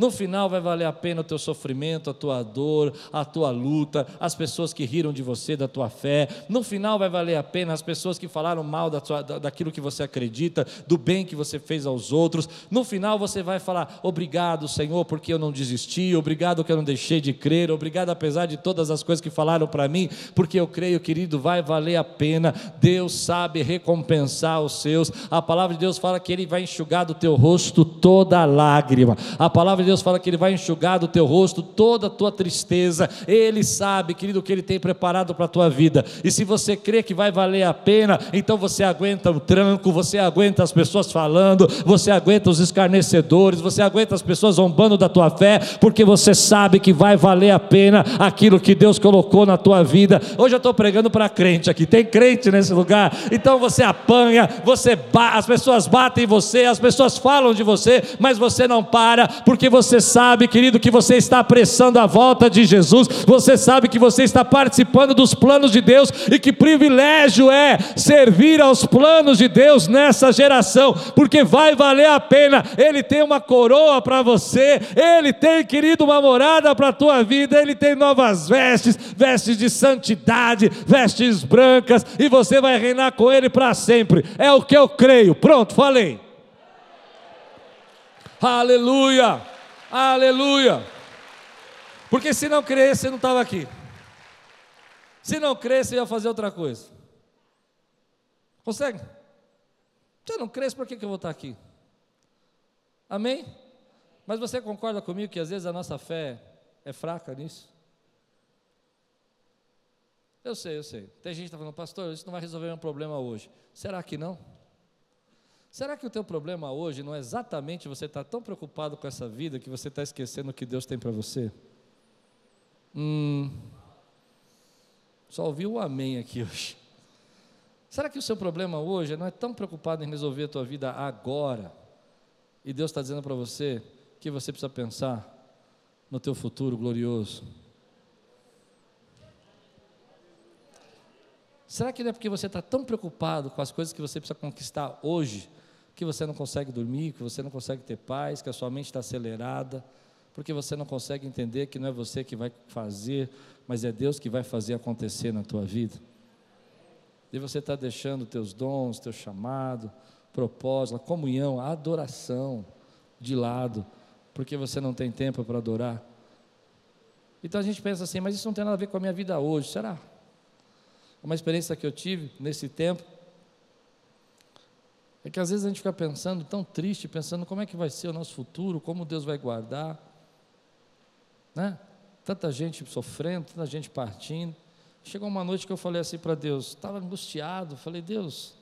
No final vai valer a pena o teu sofrimento, a tua dor, a tua luta, as pessoas que riram de você, da tua fé. No final vai valer a pena as pessoas que falaram mal da tua, daquilo que você acredita, do bem que você fez aos outros. No final você vai falar: obrigado, Senhor, porque eu não desisti, obrigado que eu não deixei de crer, obrigado apesar de todas as coisas que falaram para mim, porque eu creio, querido, vai valer a pena. Deus sabe recompensar os seus. A palavra de Deus fala que Ele vai enxugar do teu rosto toda lágrima. A palavra de Deus fala que Ele vai enxugar do teu rosto toda a tua tristeza. Ele sabe, querido, o que Ele tem preparado para a tua vida. E se você crê que vai valer a pena, então você aguenta o tranco, você aguenta as pessoas falando, você aguenta os escarnecedores, você aguenta as pessoas zombando da tua fé, porque você sabe que vai valer a pena aquilo que Deus colocou na tua vida. Hoje eu estou pregando para crente aqui, tem crente nesse lugar, então você apanha, você as pessoas batem em você, as pessoas falam de você, mas você não para, porque você sabe, querido, que você está apressando a volta de Jesus, você sabe que você está participando dos planos de Deus e que privilégio é servir aos planos de Deus nessa geração, porque vai valer a pena. Ele tem uma coroa para você, ele tem, querido, uma morada para a tua vida, ele tem novas vestes, vestes de santidade, vestes brancas, e você vai reinar com ele para sempre. É o que eu creio. Pronto, falei. Aleluia! Aleluia! Porque se não cresce, você não estava aqui. Se não cresce, ia fazer outra coisa. Consegue? Se eu não cresce, por que, que eu vou estar aqui? Amém? Mas você concorda comigo que às vezes a nossa fé é fraca nisso? Eu sei, eu sei. Tem gente que está falando, pastor, isso não vai resolver meu problema hoje. Será que não? Será que o teu problema hoje não é exatamente você estar tá tão preocupado com essa vida que você está esquecendo o que Deus tem para você? Hum, só ouvi o amém aqui hoje. Será que o seu problema hoje não é tão preocupado em resolver a tua vida agora? E Deus está dizendo para você que você precisa pensar no teu futuro glorioso. Será que não é porque você está tão preocupado com as coisas que você precisa conquistar hoje que você não consegue dormir, que você não consegue ter paz, que a sua mente está acelerada, porque você não consegue entender que não é você que vai fazer, mas é Deus que vai fazer acontecer na tua vida. E você está deixando teus dons, teu chamado, propósito, a comunhão, a adoração de lado, porque você não tem tempo para adorar. Então a gente pensa assim, mas isso não tem nada a ver com a minha vida hoje, será? Uma experiência que eu tive nesse tempo, é que às vezes a gente fica pensando, tão triste, pensando como é que vai ser o nosso futuro, como Deus vai guardar. Né? Tanta gente sofrendo, tanta gente partindo. Chegou uma noite que eu falei assim para Deus, estava angustiado, falei, Deus,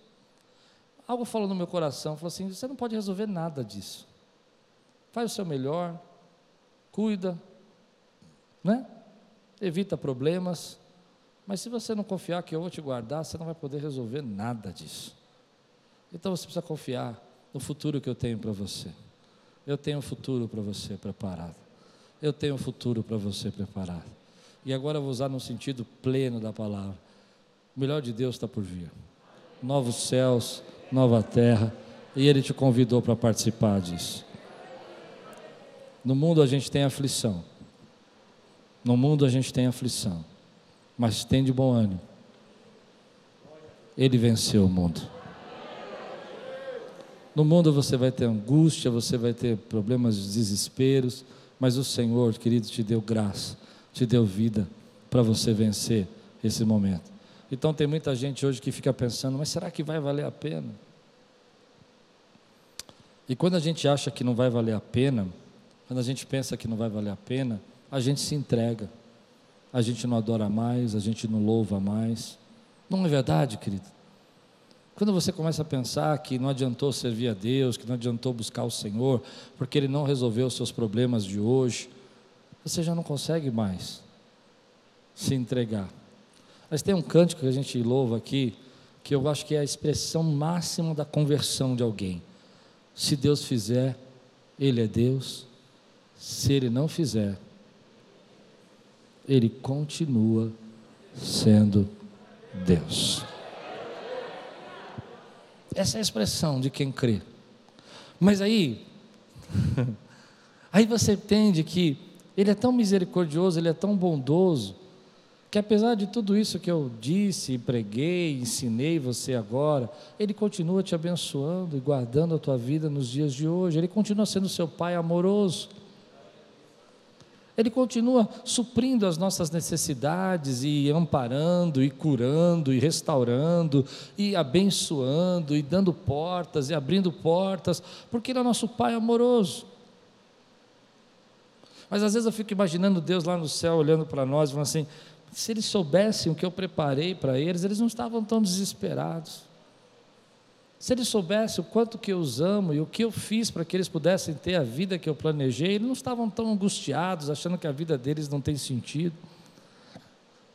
algo falou no meu coração, falou assim, você não pode resolver nada disso. Faz o seu melhor, cuida, né? evita problemas, mas se você não confiar que eu vou te guardar, você não vai poder resolver nada disso. Então você precisa confiar no futuro que eu tenho para você. Eu tenho um futuro para você preparado. Eu tenho um futuro para você preparado. E agora eu vou usar no sentido pleno da palavra. O melhor de Deus está por vir. Novos céus, nova terra. E Ele te convidou para participar disso. No mundo a gente tem aflição. No mundo a gente tem aflição. Mas tem de bom ânimo. Ele venceu o mundo. No mundo você vai ter angústia, você vai ter problemas, desesperos, mas o Senhor, querido, te deu graça, te deu vida para você vencer esse momento. Então tem muita gente hoje que fica pensando, mas será que vai valer a pena? E quando a gente acha que não vai valer a pena, quando a gente pensa que não vai valer a pena, a gente se entrega. A gente não adora mais, a gente não louva mais. Não é verdade, querido? Quando você começa a pensar que não adiantou servir a Deus, que não adiantou buscar o Senhor, porque Ele não resolveu os seus problemas de hoje, você já não consegue mais se entregar. Mas tem um cântico que a gente louva aqui, que eu acho que é a expressão máxima da conversão de alguém. Se Deus fizer, Ele é Deus. Se Ele não fizer, Ele continua sendo Deus. Essa é a expressão de quem crê. Mas aí, Aí você entende que Ele é tão misericordioso, Ele é tão bondoso, que apesar de tudo isso que eu disse, preguei, ensinei você agora, Ele continua te abençoando e guardando a tua vida nos dias de hoje, Ele continua sendo seu Pai amoroso. Ele continua suprindo as nossas necessidades e amparando e curando e restaurando e abençoando e dando portas e abrindo portas, porque Ele é nosso Pai amoroso. Mas às vezes eu fico imaginando Deus lá no céu olhando para nós e falando assim: se eles soubessem o que eu preparei para eles, eles não estavam tão desesperados. Se eles soubessem o quanto que eu os amo e o que eu fiz para que eles pudessem ter a vida que eu planejei, eles não estavam tão angustiados, achando que a vida deles não tem sentido.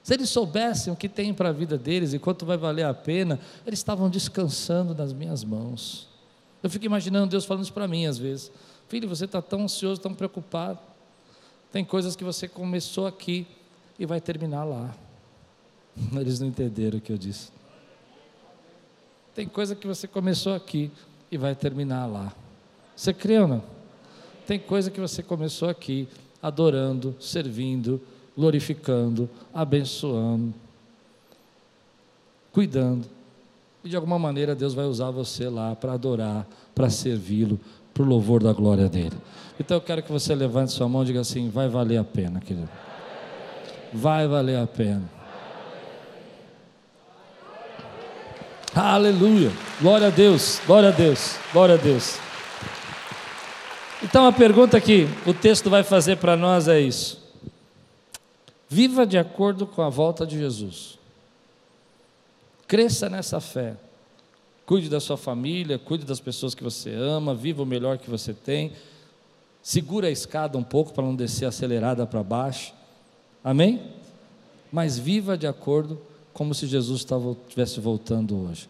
Se eles soubessem o que tem para a vida deles e quanto vai valer a pena, eles estavam descansando nas minhas mãos. Eu fico imaginando Deus falando isso para mim às vezes: Filho, você está tão ansioso, tão preocupado. Tem coisas que você começou aqui e vai terminar lá. Eles não entenderam o que eu disse. Tem coisa que você começou aqui e vai terminar lá. Você crê ou não? Tem coisa que você começou aqui, adorando, servindo, glorificando, abençoando, cuidando. E de alguma maneira Deus vai usar você lá para adorar, para servi-lo, para o louvor da glória dele. Então eu quero que você levante sua mão e diga assim: vai valer a pena, querido. Vai valer a pena. Aleluia. Glória a Deus. Glória a Deus. Glória a Deus. Então a pergunta que o texto vai fazer para nós é isso. Viva de acordo com a volta de Jesus. Cresça nessa fé. Cuide da sua família, cuide das pessoas que você ama, viva o melhor que você tem. Segura a escada um pouco para não descer acelerada para baixo. Amém? Mas viva de acordo como se Jesus estivesse voltando hoje.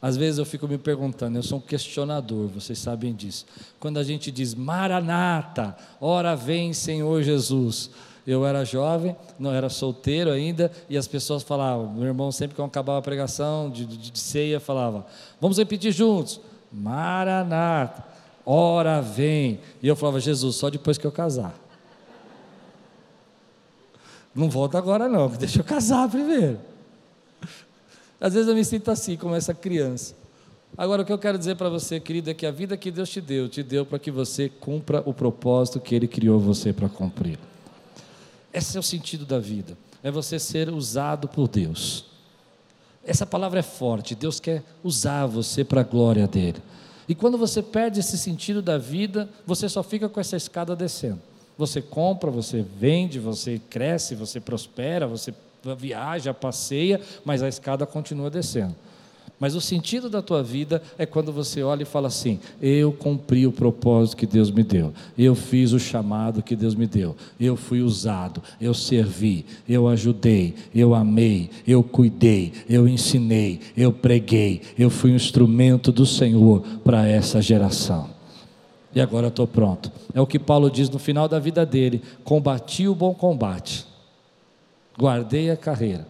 Às vezes eu fico me perguntando, eu sou um questionador, vocês sabem disso. Quando a gente diz Maranata, ora vem Senhor Jesus. Eu era jovem, não era solteiro ainda, e as pessoas falavam, meu irmão sempre que eu acabava a pregação de, de, de ceia, falava, vamos repetir juntos, Maranata, ora vem. E eu falava, Jesus, só depois que eu casar. Não volta agora não, deixa eu casar primeiro. Às vezes eu me sinto assim, como essa criança. Agora, o que eu quero dizer para você, querido, é que a vida que Deus te deu, te deu para que você cumpra o propósito que Ele criou você para cumprir. Esse é o sentido da vida, é você ser usado por Deus. Essa palavra é forte, Deus quer usar você para a glória dEle. E quando você perde esse sentido da vida, você só fica com essa escada descendo. Você compra, você vende, você cresce, você prospera, você viaja, passeia, mas a escada continua descendo. Mas o sentido da tua vida é quando você olha e fala assim: eu cumpri o propósito que Deus me deu, eu fiz o chamado que Deus me deu, eu fui usado, eu servi, eu ajudei, eu amei, eu cuidei, eu ensinei, eu preguei, eu fui um instrumento do Senhor para essa geração. E agora estou pronto. É o que Paulo diz no final da vida dele: combati o bom combate guardei a carreira.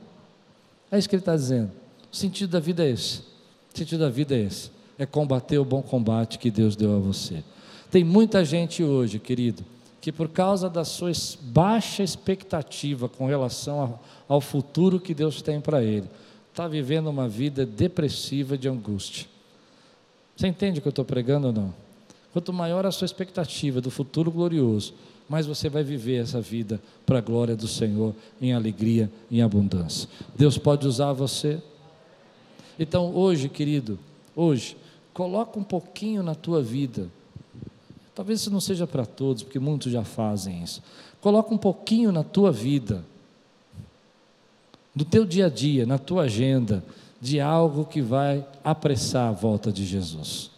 É isso que ele está dizendo. O sentido da vida é esse. O sentido da vida é esse. É combater o bom combate que Deus deu a você. Tem muita gente hoje, querido, que por causa da sua baixa expectativa com relação ao futuro que Deus tem para ele, está vivendo uma vida depressiva de angústia. Você entende o que eu estou pregando ou não? Quanto maior a sua expectativa do futuro glorioso, mas você vai viver essa vida para a glória do Senhor, em alegria, em abundância. Deus pode usar você. Então, hoje, querido, hoje, coloca um pouquinho na tua vida. Talvez isso não seja para todos, porque muitos já fazem isso. Coloca um pouquinho na tua vida, no teu dia a dia, na tua agenda, de algo que vai apressar a volta de Jesus.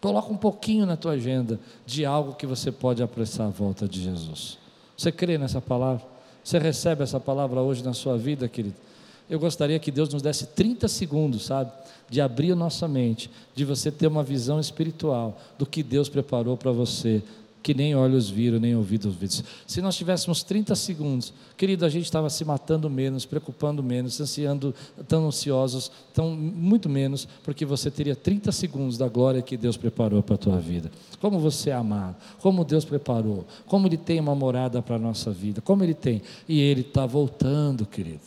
Coloca um pouquinho na tua agenda de algo que você pode apressar a volta de Jesus. Você crê nessa palavra? Você recebe essa palavra hoje na sua vida, querido? Eu gostaria que Deus nos desse 30 segundos, sabe? De abrir a nossa mente, de você ter uma visão espiritual do que Deus preparou para você que nem olhos viram, nem ouvidos ouvidos. Se nós tivéssemos 30 segundos, querido, a gente estava se matando menos, preocupando menos, ansiando, tão ansiosos, tão muito menos, porque você teria 30 segundos da glória que Deus preparou para a tua vida. Como você é amado, como Deus preparou, como Ele tem uma morada para a nossa vida, como Ele tem. E Ele está voltando, querido.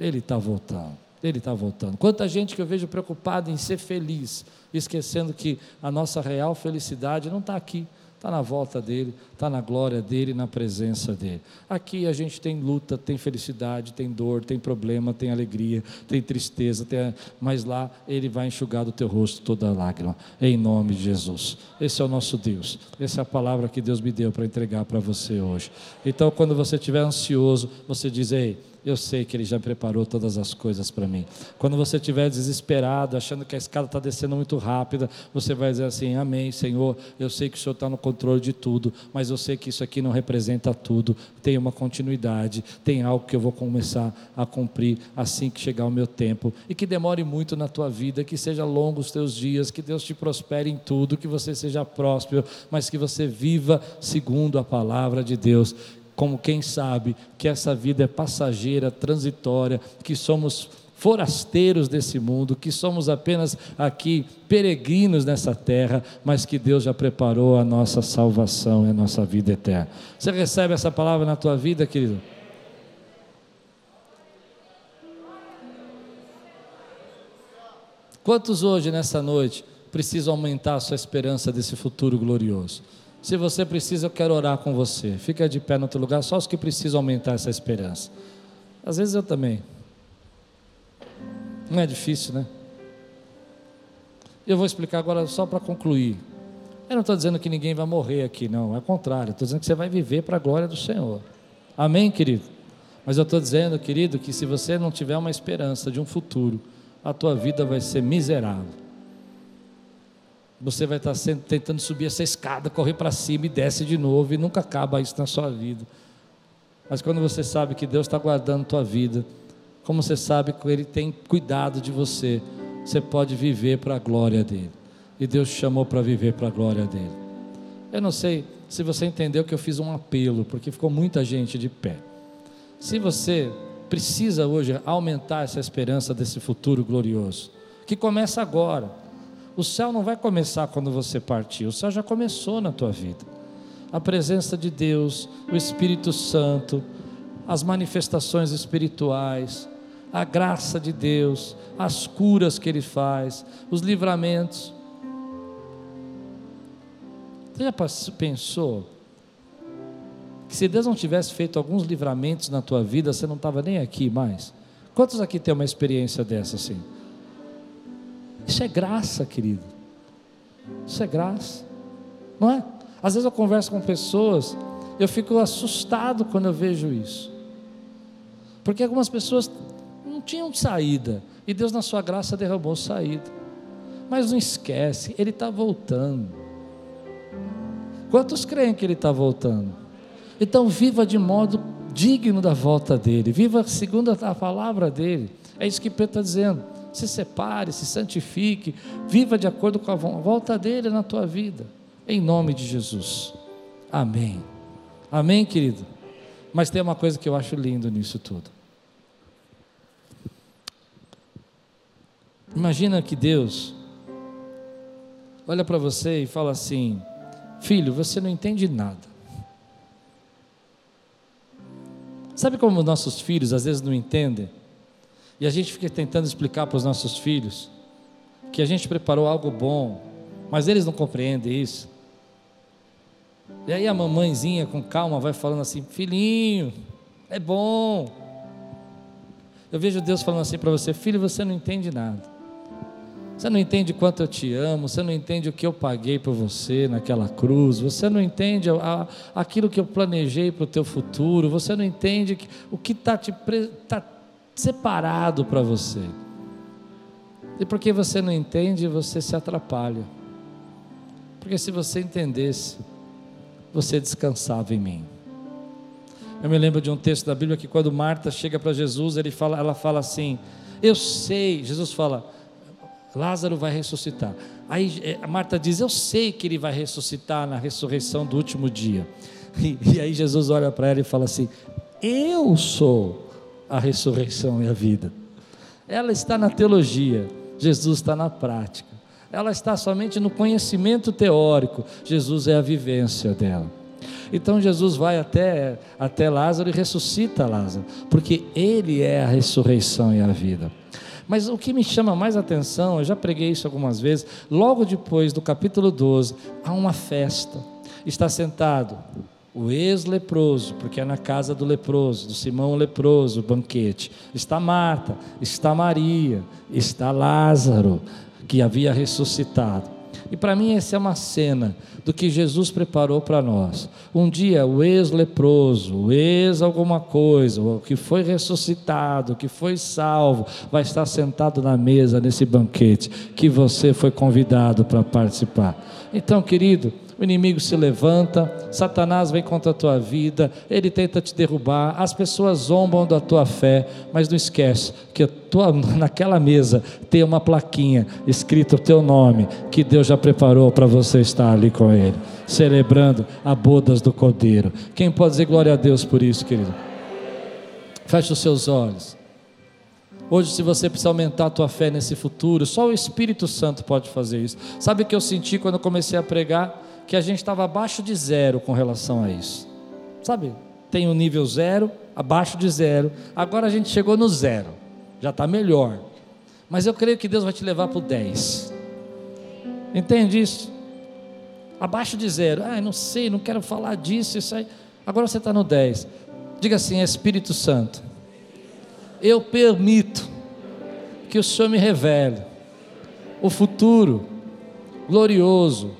Ele está voltando. Ele está voltando. Quanta gente que eu vejo preocupada em ser feliz, esquecendo que a nossa real felicidade não está aqui, está na volta dele, está na glória dele, na presença dele. Aqui a gente tem luta, tem felicidade, tem dor, tem problema, tem alegria, tem tristeza, tem... mas lá ele vai enxugar do teu rosto toda lágrima, em nome de Jesus. Esse é o nosso Deus, essa é a palavra que Deus me deu para entregar para você hoje. Então, quando você estiver ansioso, você diz: Ei eu sei que Ele já preparou todas as coisas para mim. Quando você estiver desesperado, achando que a escada está descendo muito rápida, você vai dizer assim: Amém, Senhor. Eu sei que o Senhor está no controle de tudo, mas eu sei que isso aqui não representa tudo. Tem uma continuidade, tem algo que eu vou começar a cumprir assim que chegar o meu tempo e que demore muito na tua vida, que seja longo os teus dias, que Deus te prospere em tudo, que você seja próspero, mas que você viva segundo a palavra de Deus como quem sabe que essa vida é passageira, transitória, que somos forasteiros desse mundo, que somos apenas aqui peregrinos nessa terra, mas que Deus já preparou a nossa salvação e a nossa vida eterna. Você recebe essa palavra na tua vida, querido? Quantos hoje, nessa noite, precisam aumentar a sua esperança desse futuro glorioso? Se você precisa, eu quero orar com você. Fica de pé no teu lugar, só os que precisam aumentar essa esperança. Às vezes eu também. Não é difícil, né? Eu vou explicar agora só para concluir. Eu não estou dizendo que ninguém vai morrer aqui, não. É o contrário. Estou dizendo que você vai viver para a glória do Senhor. Amém, querido? Mas eu estou dizendo, querido, que se você não tiver uma esperança de um futuro, a tua vida vai ser miserável. Você vai estar sendo, tentando subir essa escada, correr para cima e desce de novo, e nunca acaba isso na sua vida. Mas quando você sabe que Deus está guardando a tua vida, como você sabe que Ele tem cuidado de você, você pode viver para a glória dEle. E Deus te chamou para viver para a glória dEle. Eu não sei se você entendeu que eu fiz um apelo, porque ficou muita gente de pé. Se você precisa hoje aumentar essa esperança desse futuro glorioso, que começa agora o céu não vai começar quando você partir, o céu já começou na tua vida. A presença de Deus, o Espírito Santo, as manifestações espirituais, a graça de Deus, as curas que Ele faz, os livramentos. Você já pensou que se Deus não tivesse feito alguns livramentos na tua vida, você não estava nem aqui mais? Quantos aqui tem uma experiência dessa assim? Isso é graça, querido. Isso é graça. Não é? Às vezes eu converso com pessoas, eu fico assustado quando eu vejo isso. Porque algumas pessoas não tinham saída, e Deus, na sua graça, derramou saída. Mas não esquece, Ele está voltando. Quantos creem que Ele está voltando? Então, viva de modo digno da volta dele, viva segundo a palavra dele. É isso que Pedro está dizendo se separe, se santifique, viva de acordo com a volta dele na tua vida, em nome de Jesus. Amém. Amém, querido? Mas tem uma coisa que eu acho lindo nisso tudo. Imagina que Deus olha para você e fala assim: Filho, você não entende nada. Sabe como nossos filhos às vezes não entendem? E a gente fica tentando explicar para os nossos filhos que a gente preparou algo bom, mas eles não compreendem isso. E aí a mamãezinha com calma vai falando assim: "Filhinho, é bom". Eu vejo Deus falando assim para você: "Filho, você não entende nada. Você não entende quanto eu te amo, você não entende o que eu paguei por você naquela cruz, você não entende a, aquilo que eu planejei para o teu futuro, você não entende que, o que está te, tá separado para você. E porque você não entende, você se atrapalha. Porque se você entendesse, você descansava em mim. Eu me lembro de um texto da Bíblia que quando Marta chega para Jesus, ele fala, ela fala assim: Eu sei, Jesus fala, Lázaro vai ressuscitar. Aí a Marta diz: Eu sei que ele vai ressuscitar na ressurreição do último dia. E, e aí Jesus olha para ela e fala assim: Eu sou a ressurreição e a vida. Ela está na teologia, Jesus está na prática. Ela está somente no conhecimento teórico, Jesus é a vivência dela. Então Jesus vai até, até Lázaro e ressuscita Lázaro, porque ele é a ressurreição e a vida. Mas o que me chama mais atenção, eu já preguei isso algumas vezes, logo depois do capítulo 12, há uma festa. Está sentado o ex-leproso, porque é na casa do leproso, do Simão leproso, o banquete. Está Marta, está Maria, está Lázaro, que havia ressuscitado. E para mim essa é uma cena do que Jesus preparou para nós. Um dia o ex-leproso, o ex alguma coisa, o que foi ressuscitado, o que foi salvo, vai estar sentado na mesa nesse banquete que você foi convidado para participar. Então, querido, o inimigo se levanta, Satanás vem contra a tua vida, ele tenta te derrubar, as pessoas zombam da tua fé, mas não esquece que tua, naquela mesa tem uma plaquinha escrito o teu nome, que Deus já preparou para você estar ali com ele, celebrando a bodas do Cordeiro. Quem pode dizer glória a Deus por isso, querido? Feche os seus olhos. Hoje, se você precisa aumentar a tua fé nesse futuro, só o Espírito Santo pode fazer isso. Sabe o que eu senti quando eu comecei a pregar? Que a gente estava abaixo de zero com relação a isso. Sabe? Tem o um nível zero, abaixo de zero. Agora a gente chegou no zero. Já está melhor. Mas eu creio que Deus vai te levar para o 10. Entende isso? Abaixo de zero. Ah, não sei, não quero falar disso, isso aí. Agora você está no 10. Diga assim: Espírito Santo, eu permito que o Senhor me revele o futuro glorioso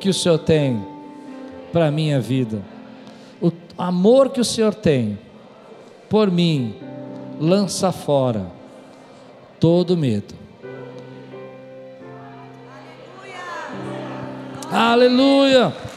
que o Senhor tem para a minha vida, o amor que o Senhor tem por mim, lança fora todo medo. Aleluia! Aleluia.